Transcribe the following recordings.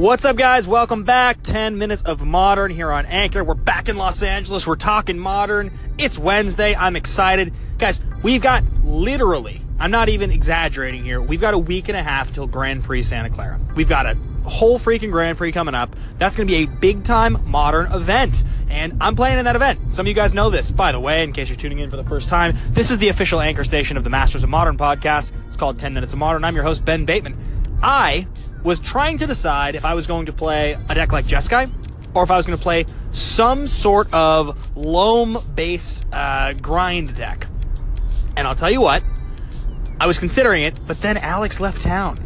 What's up, guys? Welcome back. 10 minutes of modern here on Anchor. We're back in Los Angeles. We're talking modern. It's Wednesday. I'm excited. Guys, we've got literally, I'm not even exaggerating here, we've got a week and a half till Grand Prix Santa Clara. We've got a whole freaking Grand Prix coming up. That's going to be a big time modern event. And I'm playing in that event. Some of you guys know this. By the way, in case you're tuning in for the first time, this is the official anchor station of the Masters of Modern podcast. It's called 10 Minutes of Modern. I'm your host, Ben Bateman. I was trying to decide if I was going to play a deck like Jeskai or if I was going to play some sort of loam base uh, grind deck. And I'll tell you what, I was considering it, but then Alex left town.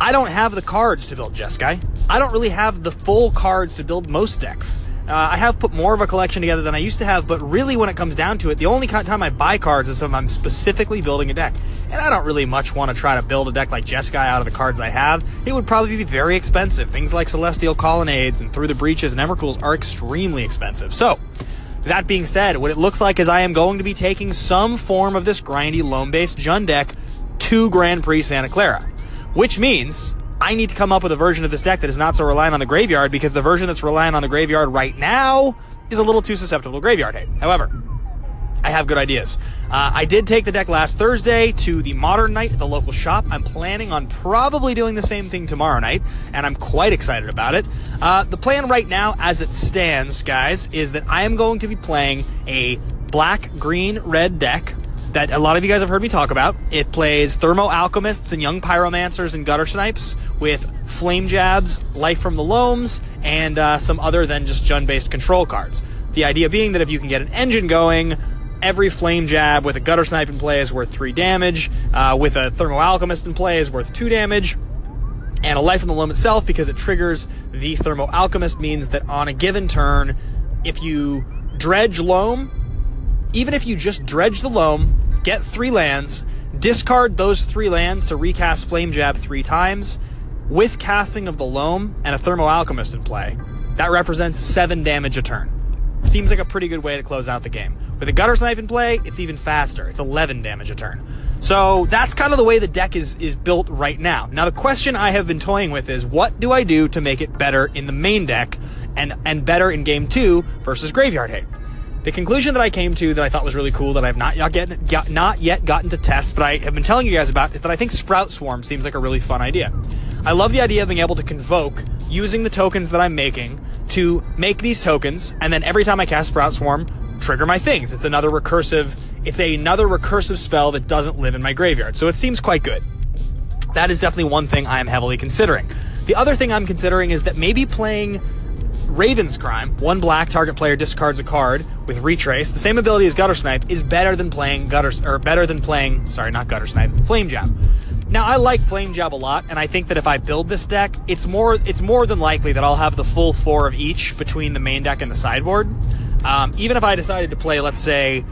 I don't have the cards to build Jeskai. I don't really have the full cards to build most decks. Uh, I have put more of a collection together than I used to have, but really, when it comes down to it, the only time I buy cards is if I'm specifically building a deck. And I don't really much want to try to build a deck like Jeskai out of the cards I have. It would probably be very expensive. Things like Celestial Colonnades and Through the Breaches and Emrakuls are extremely expensive. So, that being said, what it looks like is I am going to be taking some form of this grindy loam based Jund deck to Grand Prix Santa Clara, which means I need to come up with a version of this deck that is not so reliant on the graveyard because the version that's reliant on the graveyard right now is a little too susceptible to graveyard hate. However, I have good ideas. Uh, I did take the deck last Thursday to the Modern Night at the local shop. I'm planning on probably doing the same thing tomorrow night, and I'm quite excited about it. Uh, the plan right now, as it stands, guys, is that I am going to be playing a black, green, red deck that a lot of you guys have heard me talk about. It plays Thermo Alchemists and Young Pyromancers and Gutter Snipes with Flame Jabs, Life from the Loams, and uh, some other than just Jund based control cards. The idea being that if you can get an engine going, every Flame Jab with a Gutter Snipe in play is worth 3 damage, uh, with a Thermo Alchemist in play is worth 2 damage, and a Life from the Loam itself, because it triggers the Thermo Alchemist, means that on a given turn, if you dredge Loam, even if you just dredge the loam, get three lands, discard those three lands to recast Flame Jab three times, with casting of the loam and a Thermo Alchemist in play, that represents seven damage a turn. Seems like a pretty good way to close out the game. With a Gutter Snipe in play, it's even faster. It's 11 damage a turn. So that's kind of the way the deck is, is built right now. Now, the question I have been toying with is what do I do to make it better in the main deck and, and better in game two versus Graveyard Hate? The conclusion that I came to that I thought was really cool that I've not yet, get, got, not yet gotten to test, but I have been telling you guys about, is that I think Sprout Swarm seems like a really fun idea. I love the idea of being able to convoke using the tokens that I'm making to make these tokens, and then every time I cast Sprout Swarm, trigger my things. It's another recursive. It's another recursive spell that doesn't live in my graveyard, so it seems quite good. That is definitely one thing I am heavily considering. The other thing I'm considering is that maybe playing Raven's Crime, one black target player discards a card with retrace. The same ability as Gutter Snipe is better than playing Gutter or better than playing sorry, not Gutter Snipe, Flame Jab. Now I like Flame Jab a lot, and I think that if I build this deck, it's more it's more than likely that I'll have the full four of each between the main deck and the sideboard. Um, even if I decided to play, let's say,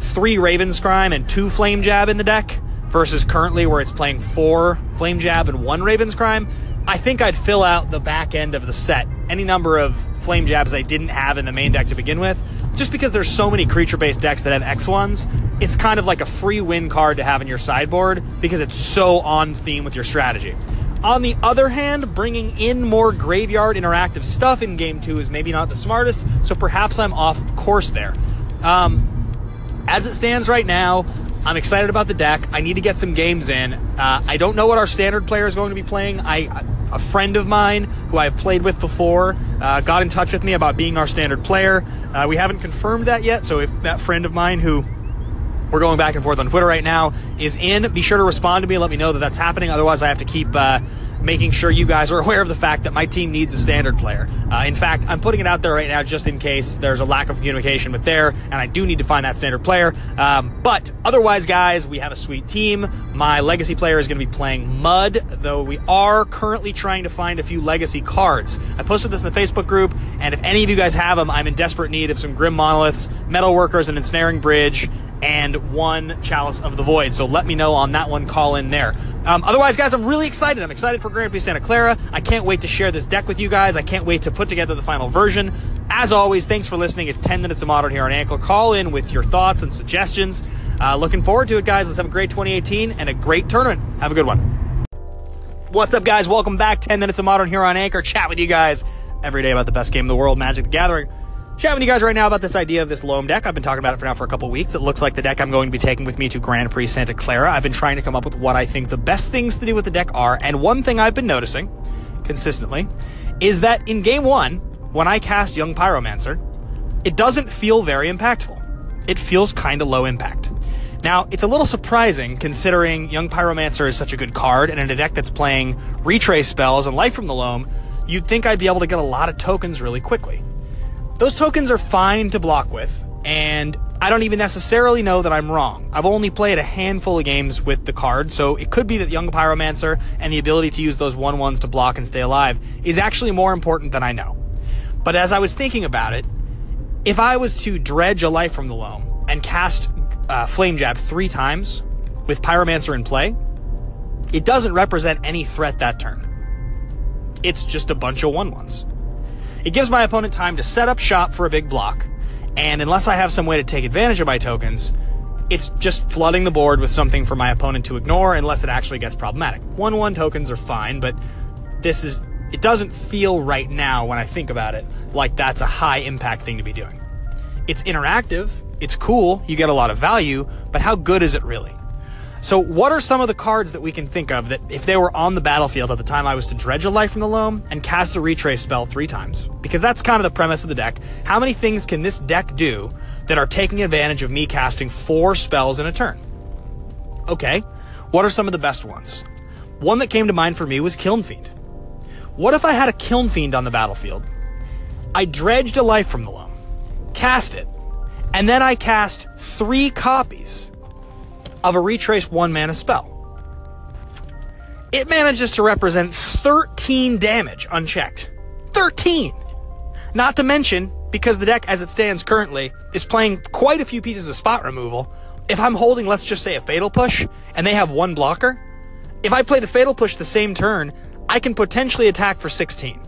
three Raven's Crime and two Flame Jab in the deck, versus currently where it's playing four Flame Jab and one Raven's Crime, I think I'd fill out the back end of the set, any number of flame jabs I didn't have in the main deck to begin with. Just because there's so many creature based decks that have X1s, it's kind of like a free win card to have in your sideboard because it's so on theme with your strategy. On the other hand, bringing in more graveyard interactive stuff in game two is maybe not the smartest, so perhaps I'm off course there. Um, as it stands right now, I'm excited about the deck. I need to get some games in. Uh, I don't know what our standard player is going to be playing. I a friend of mine who I've played with before uh, got in touch with me about being our standard player. Uh, we haven't confirmed that yet, so if that friend of mine who we're going back and forth on Twitter right now is in, be sure to respond to me and let me know that that's happening. Otherwise, I have to keep uh, making sure you guys are aware of the fact that my team needs a standard player. Uh, in fact, I'm putting it out there right now just in case there's a lack of communication with there, and I do need to find that standard player. Um, but otherwise, guys, we have a sweet team. My legacy player is going to be playing Mud, though we are currently trying to find a few legacy cards. I posted this in the Facebook group, and if any of you guys have them, I'm in desperate need of some Grim Monoliths, Metal Workers, an Ensnaring Bridge, and one Chalice of the Void. So let me know on that one. Call in there. Um, otherwise, guys, I'm really excited. I'm excited for Grand Prix Santa Clara. I can't wait to share this deck with you guys. I can't wait to put together the final version. As always, thanks for listening. It's 10 minutes of modern here on Anchor. Call in with your thoughts and suggestions. Uh, looking forward to it, guys. Let's have a great 2018 and a great tournament. Have a good one. What's up, guys? Welcome back. 10 minutes of modern here on Anchor. Chat with you guys every day about the best game in the world, Magic the Gathering. Chat with you guys right now about this idea of this Loam deck. I've been talking about it for now for a couple weeks. It looks like the deck I'm going to be taking with me to Grand Prix Santa Clara. I've been trying to come up with what I think the best things to do with the deck are, and one thing I've been noticing consistently is that in game one, when I cast Young Pyromancer, it doesn't feel very impactful. It feels kind of low impact. Now, it's a little surprising considering Young Pyromancer is such a good card, and in a deck that's playing retrace spells and Life from the Loam, you'd think I'd be able to get a lot of tokens really quickly. Those tokens are fine to block with, and I don't even necessarily know that I'm wrong. I've only played a handful of games with the card, so it could be that Young Pyromancer and the ability to use those 1 1s to block and stay alive is actually more important than I know. But as I was thinking about it, if I was to dredge a life from the loam and cast uh, Flame Jab three times with Pyromancer in play, it doesn't represent any threat that turn. It's just a bunch of 1 1s. It gives my opponent time to set up shop for a big block, and unless I have some way to take advantage of my tokens, it's just flooding the board with something for my opponent to ignore unless it actually gets problematic. 1 1 tokens are fine, but this is. It doesn't feel right now when I think about it like that's a high impact thing to be doing. It's interactive, it's cool, you get a lot of value, but how good is it really? So, what are some of the cards that we can think of that, if they were on the battlefield at the time I was to dredge a life from the loam and cast a retrace spell three times? Because that's kind of the premise of the deck. How many things can this deck do that are taking advantage of me casting four spells in a turn? Okay, what are some of the best ones? One that came to mind for me was Kiln Fiend. What if I had a Kiln Fiend on the battlefield? I dredged a life from the loam, cast it, and then I cast three copies of a retrace one mana spell. It manages to represent 13 damage unchecked. 13! Not to mention, because the deck as it stands currently is playing quite a few pieces of spot removal, if I'm holding, let's just say, a Fatal Push, and they have one blocker, if I play the Fatal Push the same turn, I can potentially attack for 16.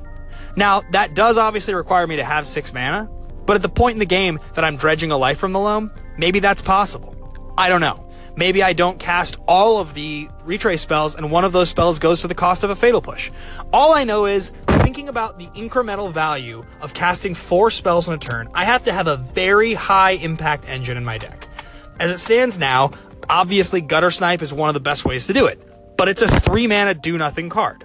Now, that does obviously require me to have 6 mana, but at the point in the game that I'm dredging a life from the loam, maybe that's possible. I don't know. Maybe I don't cast all of the retrace spells and one of those spells goes to the cost of a fatal push. All I know is thinking about the incremental value of casting four spells in a turn, I have to have a very high impact engine in my deck. As it stands now, obviously Gutter Snipe is one of the best ways to do it, but it's a three mana do nothing card.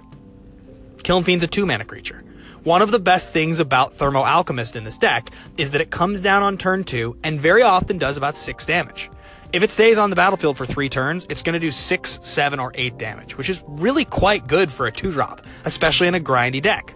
Kiln Fiend's a two mana creature. One of the best things about Thermo Alchemist in this deck is that it comes down on turn two and very often does about six damage. If it stays on the battlefield for three turns, it's going to do six, seven, or eight damage, which is really quite good for a two drop, especially in a grindy deck.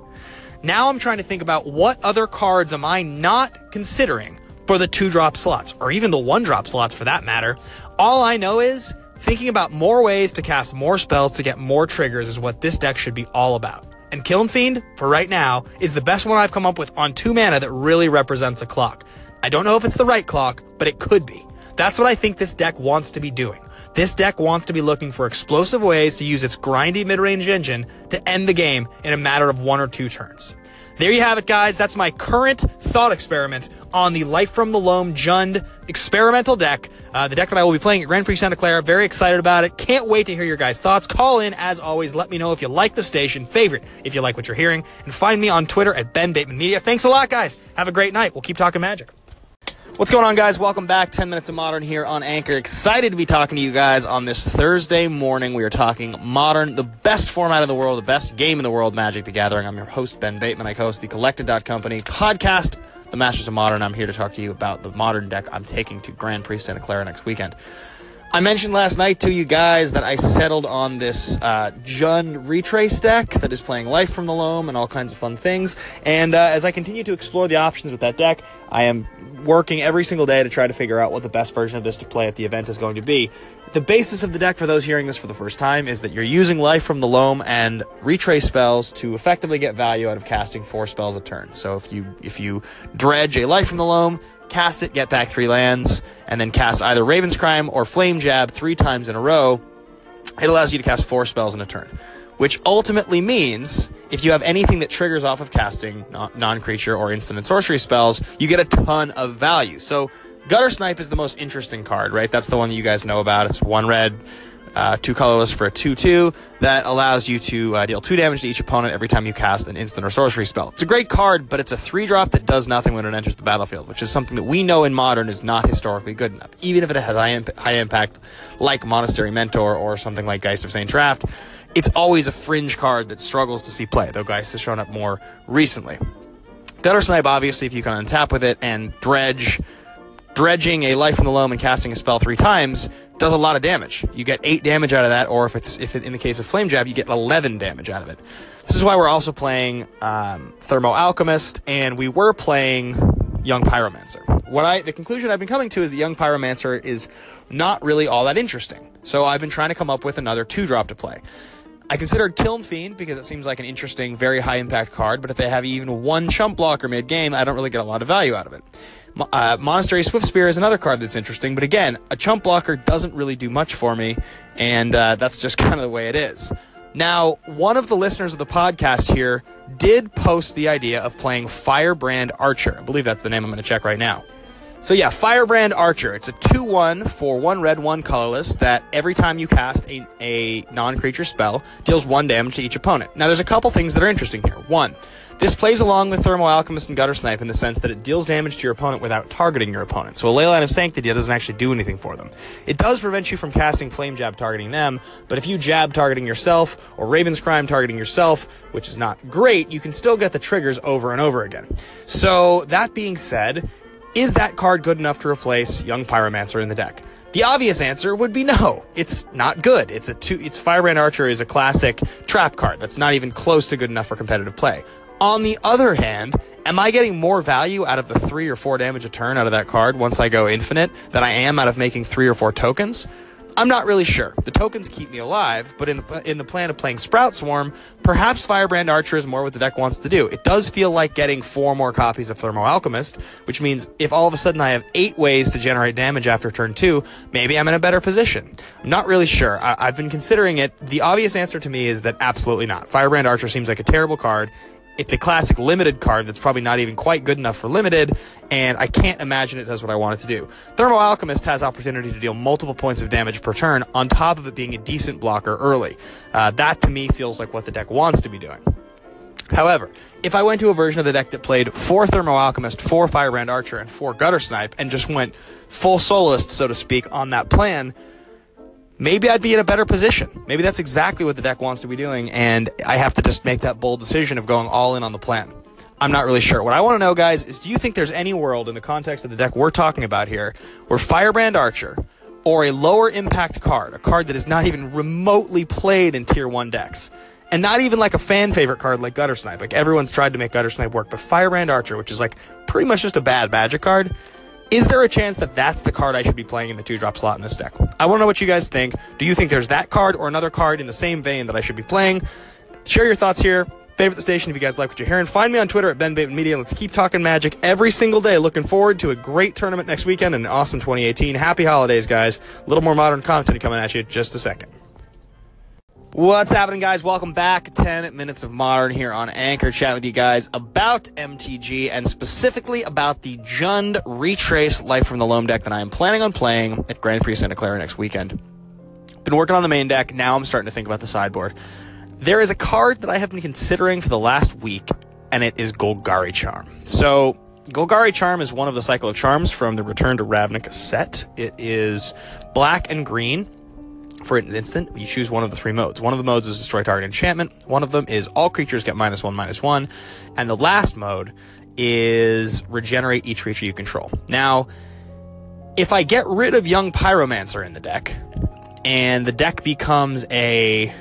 Now I'm trying to think about what other cards am I not considering for the two drop slots, or even the one drop slots for that matter. All I know is thinking about more ways to cast more spells to get more triggers is what this deck should be all about. And Kiln Fiend, for right now, is the best one I've come up with on two mana that really represents a clock. I don't know if it's the right clock, but it could be. That's what I think this deck wants to be doing. This deck wants to be looking for explosive ways to use its grindy mid-range engine to end the game in a matter of one or two turns. There you have it, guys. That's my current thought experiment on the Life from the Loam Jund experimental deck. Uh, the deck that I will be playing at Grand Prix Santa Clara. Very excited about it. Can't wait to hear your guys' thoughts. Call in, as always. Let me know if you like the station, favorite if you like what you're hearing, and find me on Twitter at Ben Bateman Media. Thanks a lot, guys. Have a great night. We'll keep talking magic. What's going on, guys? Welcome back. 10 Minutes of Modern here on Anchor. Excited to be talking to you guys on this Thursday morning. We are talking Modern, the best format in the world, the best game in the world, Magic the Gathering. I'm your host, Ben Bateman. I host the Collected Company podcast, The Masters of Modern. I'm here to talk to you about the Modern deck I'm taking to Grand Prix Santa Clara next weekend. I mentioned last night to you guys that I settled on this uh, Jund Retrace deck that is playing Life from the Loam and all kinds of fun things. And uh, as I continue to explore the options with that deck, I am working every single day to try to figure out what the best version of this to play at the event is going to be. The basis of the deck for those hearing this for the first time is that you're using Life from the Loam and Retrace spells to effectively get value out of casting four spells a turn. So if you if you dredge a Life from the Loam, cast it, get back three lands, and then cast either Raven's Crime or Flame Jab three times in a row, it allows you to cast four spells in a turn. Which ultimately means if you have anything that triggers off of casting non creature or instant and sorcery spells, you get a ton of value. So Gutter Snipe is the most interesting card, right? That's the one that you guys know about. It's one red, uh, two colorless for a 2 2 that allows you to uh, deal 2 damage to each opponent every time you cast an instant or sorcery spell. It's a great card, but it's a 3 drop that does nothing when it enters the battlefield, which is something that we know in Modern is not historically good enough. Even if it has high, imp- high impact, like Monastery Mentor or something like Geist of St. Traft. it's always a fringe card that struggles to see play, though Geist has shown up more recently. Gutter Snipe, obviously, if you can untap with it and dredge, dredging a life from the loam and casting a spell three times does a lot of damage. You get eight damage out of that, or if it's if it, in the case of Flame Jab, you get eleven damage out of it. This is why we're also playing um, Thermo Alchemist, and we were playing Young Pyromancer. What I the conclusion I've been coming to is that Young Pyromancer is not really all that interesting. So I've been trying to come up with another two drop to play. I considered Kiln Fiend because it seems like an interesting, very high impact card, but if they have even one chump blocker mid game, I don't really get a lot of value out of it. Uh, Monastery Swiftspear is another card that's interesting, but again, a chump blocker doesn't really do much for me, and uh, that's just kind of the way it is. Now, one of the listeners of the podcast here did post the idea of playing Firebrand Archer. I believe that's the name I'm going to check right now. So yeah, Firebrand Archer. It's a 2-1 for one red, one colorless that every time you cast a, a non-creature spell deals one damage to each opponent. Now there's a couple things that are interesting here. One, this plays along with Thermo Alchemist and Gutter Snipe in the sense that it deals damage to your opponent without targeting your opponent. So a Leyline of Sanctity doesn't actually do anything for them. It does prevent you from casting Flame Jab targeting them, but if you jab targeting yourself or Raven's Crime targeting yourself, which is not great, you can still get the triggers over and over again. So that being said, is that card good enough to replace Young Pyromancer in the deck? The obvious answer would be no. It's not good. It's a two, it's Firebrand Archer is a classic trap card that's not even close to good enough for competitive play. On the other hand, am I getting more value out of the three or four damage a turn out of that card once I go infinite than I am out of making three or four tokens? I'm not really sure. The tokens keep me alive, but in the in the plan of playing Sprout Swarm, perhaps Firebrand Archer is more what the deck wants to do. It does feel like getting four more copies of Thermo Alchemist, which means if all of a sudden I have eight ways to generate damage after turn two, maybe I'm in a better position. I'm not really sure. I, I've been considering it. The obvious answer to me is that absolutely not. Firebrand Archer seems like a terrible card it's a classic limited card that's probably not even quite good enough for limited, and I can't imagine it does what I want it to do. Thermo Alchemist has opportunity to deal multiple points of damage per turn on top of it being a decent blocker early. Uh, that to me feels like what the deck wants to be doing. However, if I went to a version of the deck that played four Thermo Alchemist, four Firebrand Archer, and four Gutter Snipe, and just went full soloist, so to speak, on that plan, maybe I'd be in a better position. Maybe that's exactly what the deck wants to be doing, and I have to just make that bold decision of going all in on the plan. I'm not really sure. What I want to know, guys, is do you think there's any world in the context of the deck we're talking about here where Firebrand Archer or a lower impact card, a card that is not even remotely played in tier 1 decks, and not even like a fan favorite card like Gutter Snipe, like everyone's tried to make Gutter Snipe work, but Firebrand Archer, which is like pretty much just a bad magic card, is there a chance that that's the card I should be playing in the two drop slot in this deck? I want to know what you guys think. Do you think there's that card or another card in the same vein that I should be playing? Share your thoughts here. Favorite the station if you guys like what you're hearing. Find me on Twitter at Ben Bateman Media. Let's keep talking magic every single day. Looking forward to a great tournament next weekend and an awesome 2018. Happy holidays, guys. A little more modern content coming at you in just a second. What's happening, guys? Welcome back. 10 minutes of modern here on Anchor. Chat with you guys about MTG and specifically about the Jund Retrace Life from the Loam deck that I am planning on playing at Grand Prix Santa Clara next weekend. Been working on the main deck. Now I'm starting to think about the sideboard. There is a card that I have been considering for the last week, and it is Golgari Charm. So, Golgari Charm is one of the Cycle of Charms from the Return to Ravnica set. It is black and green for an instant, you choose one of the three modes. One of the modes is destroy target enchantment. One of them is all creatures get minus one, minus one. And the last mode is regenerate each creature you control. Now, if I get rid of Young Pyromancer in the deck, and the deck becomes a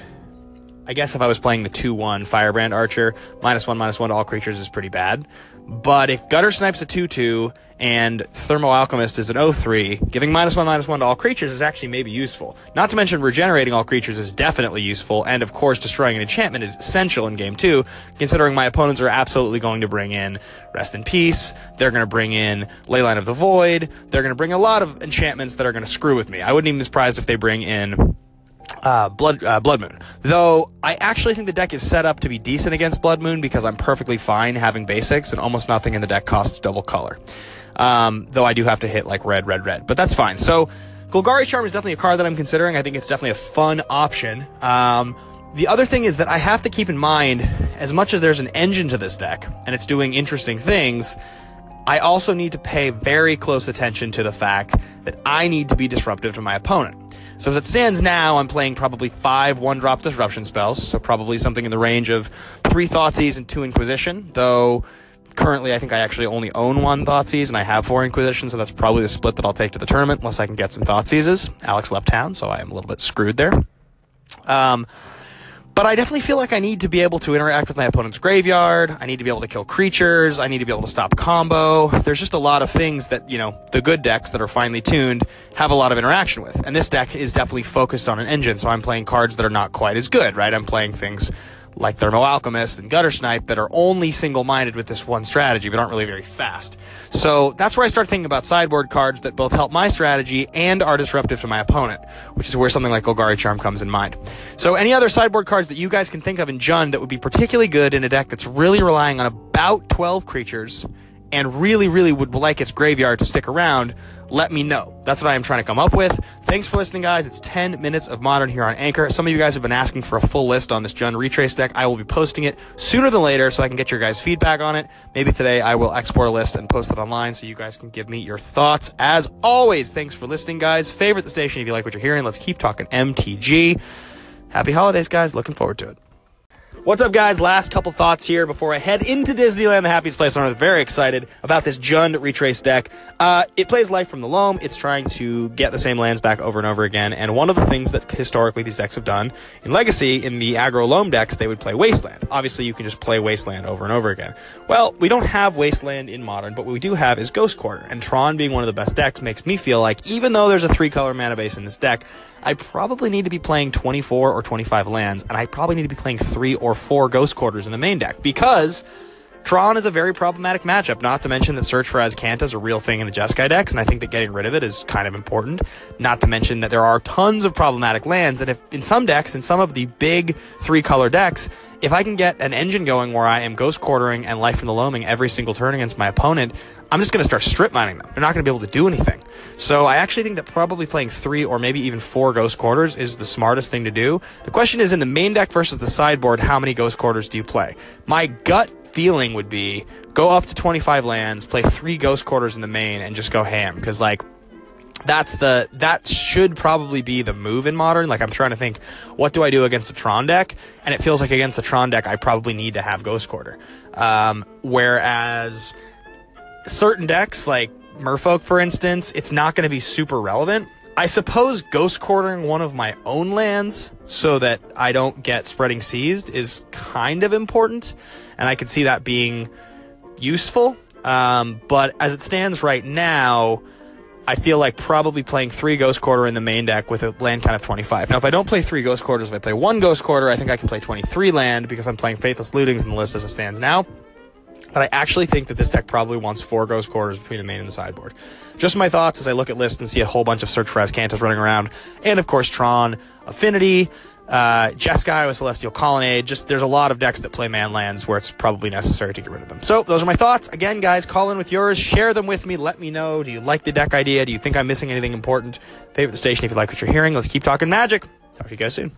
I guess if I was playing the 2 1 Firebrand Archer, minus 1, minus 1 to all creatures is pretty bad. But if Gutter Snipe's a 2 2 and Thermo Alchemist is an 0 3, giving minus 1, minus 1 to all creatures is actually maybe useful. Not to mention regenerating all creatures is definitely useful, and of course, destroying an enchantment is essential in game 2, considering my opponents are absolutely going to bring in Rest in Peace, they're going to bring in Leyline of the Void, they're going to bring a lot of enchantments that are going to screw with me. I wouldn't even be surprised if they bring in uh, Blood uh, Blood Moon. Though I actually think the deck is set up to be decent against Blood Moon because I'm perfectly fine having basics and almost nothing in the deck costs double color. Um, though I do have to hit like red, red, red, but that's fine. So Golgari Charm is definitely a card that I'm considering. I think it's definitely a fun option. Um, the other thing is that I have to keep in mind, as much as there's an engine to this deck and it's doing interesting things, I also need to pay very close attention to the fact that I need to be disruptive to my opponent. So as it stands now, I'm playing probably five one-drop disruption spells, so probably something in the range of three Thoughtseize and two Inquisition, though currently I think I actually only own one Thoughtseize and I have four Inquisition, so that's probably the split that I'll take to the tournament unless I can get some Thoughtseizes. Alex left town, so I am a little bit screwed there. Um, but I definitely feel like I need to be able to interact with my opponent's graveyard. I need to be able to kill creatures. I need to be able to stop combo. There's just a lot of things that, you know, the good decks that are finely tuned have a lot of interaction with. And this deck is definitely focused on an engine, so I'm playing cards that are not quite as good, right? I'm playing things like Thermo Alchemist and Gutter Snipe that are only single minded with this one strategy, but aren't really very fast. So that's where I start thinking about sideboard cards that both help my strategy and are disruptive to my opponent, which is where something like Golgari Charm comes in mind. So any other sideboard cards that you guys can think of in Jund that would be particularly good in a deck that's really relying on about 12 creatures and really, really would like its graveyard to stick around, let me know. That's what I am trying to come up with. Thanks for listening, guys. It's 10 minutes of modern here on Anchor. Some of you guys have been asking for a full list on this Jund Retrace deck. I will be posting it sooner than later so I can get your guys' feedback on it. Maybe today I will export a list and post it online so you guys can give me your thoughts. As always, thanks for listening, guys. Favorite the station if you like what you're hearing. Let's keep talking MTG. Happy holidays, guys. Looking forward to it. What's up, guys? Last couple thoughts here before I head into Disneyland, the happiest place on earth. Very excited about this Jund Retrace deck. Uh, it plays Life from the Loam. It's trying to get the same lands back over and over again. And one of the things that historically these decks have done in Legacy, in the aggro Loam decks, they would play Wasteland. Obviously, you can just play Wasteland over and over again. Well, we don't have Wasteland in Modern, but what we do have is Ghost Quarter. And Tron being one of the best decks makes me feel like even though there's a three color mana base in this deck, I probably need to be playing 24 or 25 lands, and I probably need to be playing three or four Ghost Quarters in the main deck because Tron is a very problematic matchup, not to mention that Search for Azcanta is a real thing in the Jeskai decks, and I think that getting rid of it is kind of important. Not to mention that there are tons of problematic lands, and if in some decks, in some of the big three color decks, if I can get an engine going where I am ghost quartering and life in the loaming every single turn against my opponent, I'm just going to start strip mining them. They're not going to be able to do anything. So I actually think that probably playing three or maybe even four ghost quarters is the smartest thing to do. The question is in the main deck versus the sideboard, how many ghost quarters do you play? My gut feeling would be go up to 25 lands, play three ghost quarters in the main, and just go ham. Because like that's the that should probably be the move in modern. Like I'm trying to think, what do I do against a Tron deck? And it feels like against a Tron deck, I probably need to have Ghost Quarter. Um, whereas certain decks like Merfolk, for instance, it's not going to be super relevant. I suppose ghost quartering one of my own lands so that I don't get Spreading Seas is kind of important, and I could see that being useful. Um, but as it stands right now, I feel like probably playing three Ghost Quarter in the main deck with a land count of 25. Now, if I don't play three Ghost Quarters, if I play one Ghost Quarter, I think I can play 23 land because I'm playing Faithless Lootings in the list as it stands now. But I actually think that this deck probably wants four Ghost Quarters between the main and the sideboard. Just my thoughts as I look at lists and see a whole bunch of Search for Azcantas running around. And of course, Tron, Affinity, uh, Jeskai with Celestial Colonnade. Just there's a lot of decks that play man lands where it's probably necessary to get rid of them. So those are my thoughts. Again, guys, call in with yours. Share them with me. Let me know. Do you like the deck idea? Do you think I'm missing anything important? Favorite the station if you like what you're hearing. Let's keep talking magic. Talk to you guys soon.